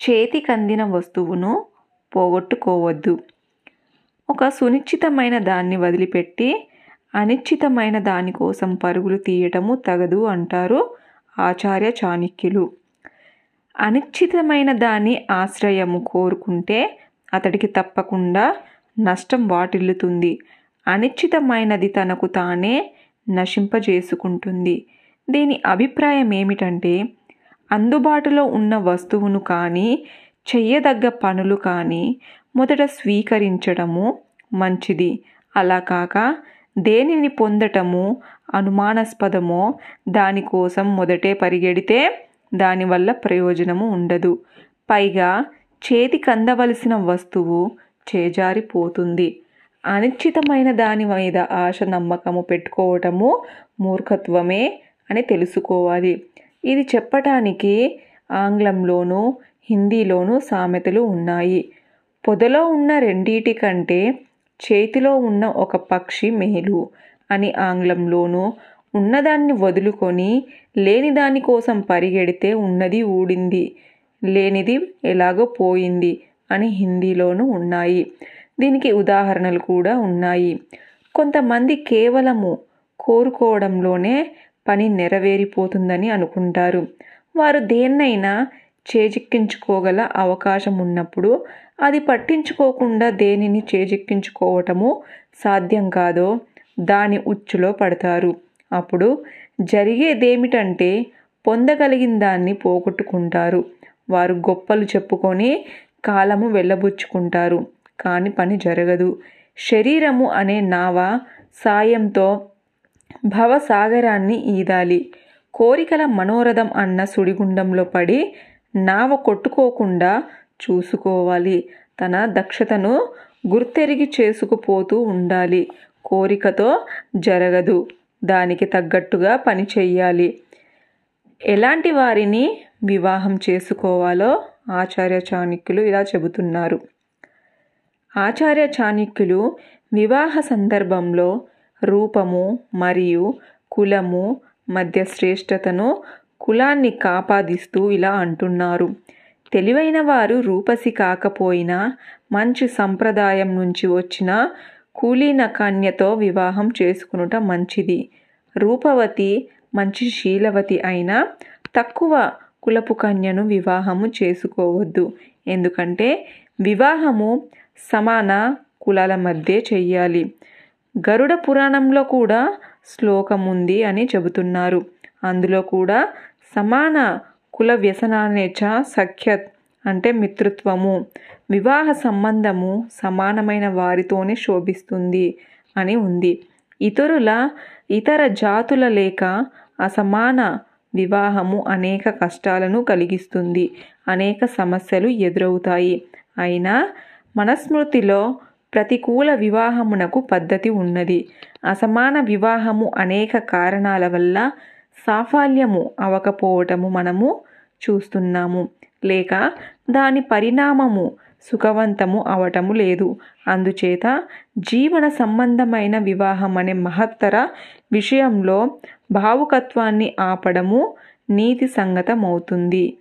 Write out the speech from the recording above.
చేతికందిన వస్తువును పోగొట్టుకోవద్దు. ఒక సునిశ్చితమైన దాన్ని వదిలిపెట్టి అనిశ్చితమైన దానికోసం పరుగులు తీయటము తగదు అంటారు ఆచార్య చాణక్యులు. అనిశ్చితమైన దాని ఆశ్రయము కోరుకుంటే అతడికి తప్పకుండా నష్టం వాటిల్లుతుంది. అనిశ్చితమైనది తనకు తానే నశింపజేసుకుంటుంది. దీని అభిప్రాయం ఏమిటంటే అందుబాటులో ఉన్న వస్తువును కానీ చెయ్యదగ్గ పనులు కానీ మొదట స్వీకరించడము మంచిది. అలా కాక దేనిని పొందటము అనుమానాస్పదమో దానికోసం మొదటే పరిగెడితే దానివల్ల ప్రయోజనము ఉండదు. పైగా చేతికి అందవలసిన వస్తువు చేజారిపోతుంది. అనిశ్చితమైన దాని మీద ఆశ నమ్మకము పెట్టుకోవటము మూర్ఖత్వమే అని తెలుసుకోవాలి. ఇది చెప్పటానికి ఆంగ్లంలోనూ హిందీలోనూ సామెతలు ఉన్నాయి. పొదలో ఉన్న రెండిటి కంటే చేతిలో ఉన్న ఒక పక్షి మేలు అని ఆంగ్లంలోనూ ఉన్నదాన్ని వదులుకొని లేని దాని కోసం పరిగెడితే ఉన్నది ఊడింది. లేనిది ఎలాగో పోయింది అని హిందీలోనూ ఉన్నాయి. దీనికి ఉదాహరణలు కూడా ఉన్నాయి. కొంతమంది కేవలము కోరుకోవడంలోనే పని నెరవేరిపోతుందని అనుకుంటారు. వారు దేన్నైనా చేజిక్కించుకోగల అవకాశం ఉన్నప్పుడు అది పట్టించుకోకుండా దేనిని చేజిక్కించుకోవటము సాధ్యం కాదో దాని ఉచ్చులో పడతారు. అప్పుడు జరిగేదేమిటంటే పొందగలిగిన దాన్ని పోగొట్టుకుంటారు. వారు గొప్పలు చెప్పుకొని కాలము వెళ్ళబుచ్చుకుంటారు. కానీ పని జరగదు. శరీరము అనే నావ సాయంతో భవసాగరాన్ని ఈదాలి. కోరికల మనోరథం అన్న సుడిగుండంలో పడి నావ కొట్టుకోకుండా చూసుకోవాలి. తన దక్షతను గుర్తెరిగి చేసుకుపోతూ ఉండాలి. కోరికతో జరగదు. దానికి తగ్గట్టుగా పని చెయ్యాలి. ఎలాంటి వారిని వివాహం చేసుకోవాలో ఆచార్య చాణక్యులు ఇలా చెబుతున్నారు. ఆచార్య చాణక్యులు వివాహ సందర్భంలో రూపము మరియు కులము మధ్య శ్రేష్టతను కులాన్ని కాపాదిస్తూ ఇలా అంటున్నారు. తెలివైన వారు రూపసి కాకపోయినా మంచి సంప్రదాయం నుంచి వచ్చిన కూలీన కన్యతో వివాహం చేసుకునుట మంచిది. రూపవతి మంచి శీలవతి అయినా తక్కువ కులపు కన్యను వివాహము చేసుకోవద్దు. ఎందుకంటే వివాహము సమాన కులాల మధ్య చెయ్యాలి. గరుడ పురాణంలో కూడా శ్లోకం ఉంది అని చెబుతున్నారు. అందులో కూడా సమాన కుల వ్యసనానేచ సఖ్యత్ అంటే మిత్రుత్వము వివాహ సంబంధము సమానమైన వారితోనే శోభిస్తుంది అని ఉంది. ఇతరుల ఇతర జాతుల లేక అసమాన వివాహము అనేక కష్టాలను కలిగిస్తుంది అనేక సమస్యలు ఎదురవుతాయి. అయినా మనస్మృతిలో ప్రతికూల వివాహమునకు పద్ధతి ఉన్నది. అసమాన వివాహము అనేక కారణాల వల్ల సాఫల్యము అవకపోవటము మనము చూస్తున్నాము. లేక దాని పరిణామము సుఖవంతము అవటము లేదు. అందుచేత జీవన సంబంధమైన వివాహం అనే మహత్తర విషయంలో భావుకత్వాన్ని ఆపడము నీతి సంగతమవుతుంది.